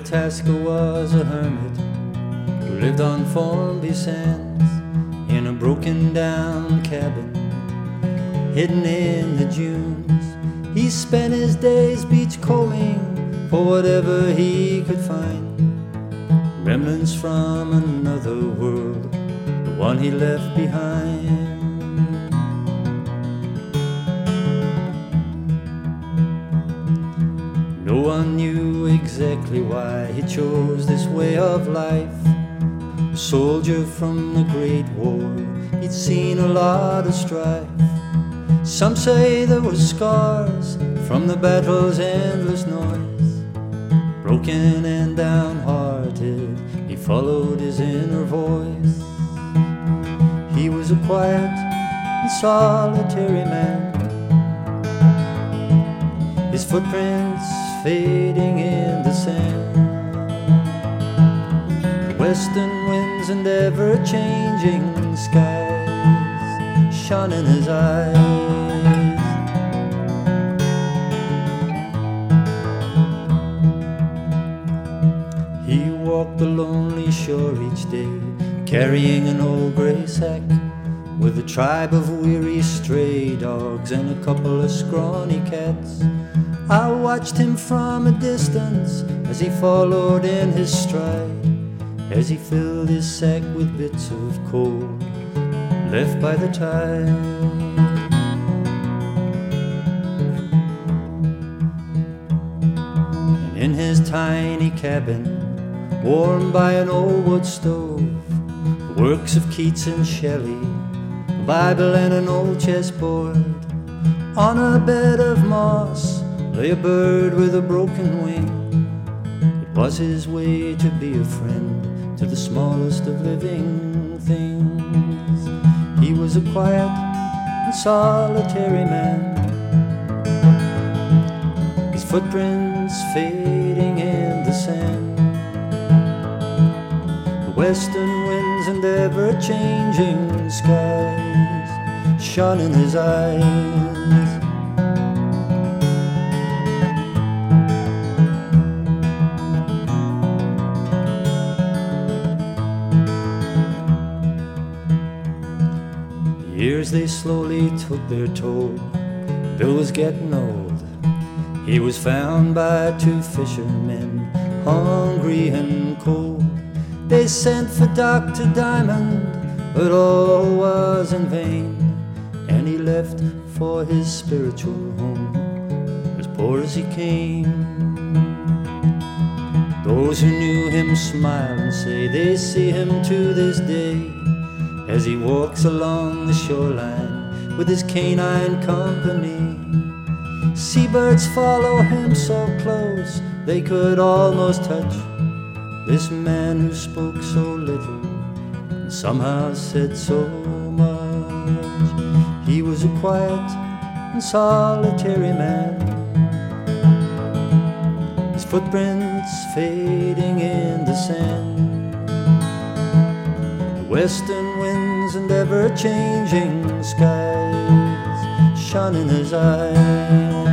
Bill Tasker was a hermit who lived on Formby Sands in a broken down cabin hidden in the dunes. He spent his days beach combing for whatever he could find. Remnants from another world, the one he left behind. One knew exactly why he chose this way of life. A soldier from the Great War, he'd seen a lot of strife. Some say there were scars from the battle's endless noise. Broken and downhearted, he followed his inner voice. He was a quiet and solitary man. His footprints fading in the sand. Western winds and ever changing skies shone in his eyes. He walked the lonely shore each day, carrying an old gray sack with a tribe of weary stray dogs and a couple of scrawny cats. I watched him from a distance as he followed in his stride, as he filled his sack with bits of coal left by the tide. And in his tiny cabin, warmed by an old wood stove, the works of Keats and Shelley, a Bible and an old chessboard. On a bed of moss lay a bird with a broken wing. It was his way to be a friend to the smallest of living things. He was a quiet and solitary man. His footprints fading in the sand. The western winds and ever changing skies shone in his eyes. Years they slowly took their toll. Bill was getting old. He was found by two fishermen, hungry and cold. They sent for Dr. Diamond, but all was in vain. And he left for his spiritual home, as poor as he came. Those who knew him smile and say they see him to this day as he walks along the shoreline with his canine company. Seabirds follow him so close they could almost touch this man who spoke so little and somehow said so much. He was a quiet and solitary man. His footprints fading in the sand. The western ever changing skies shone in his eyes.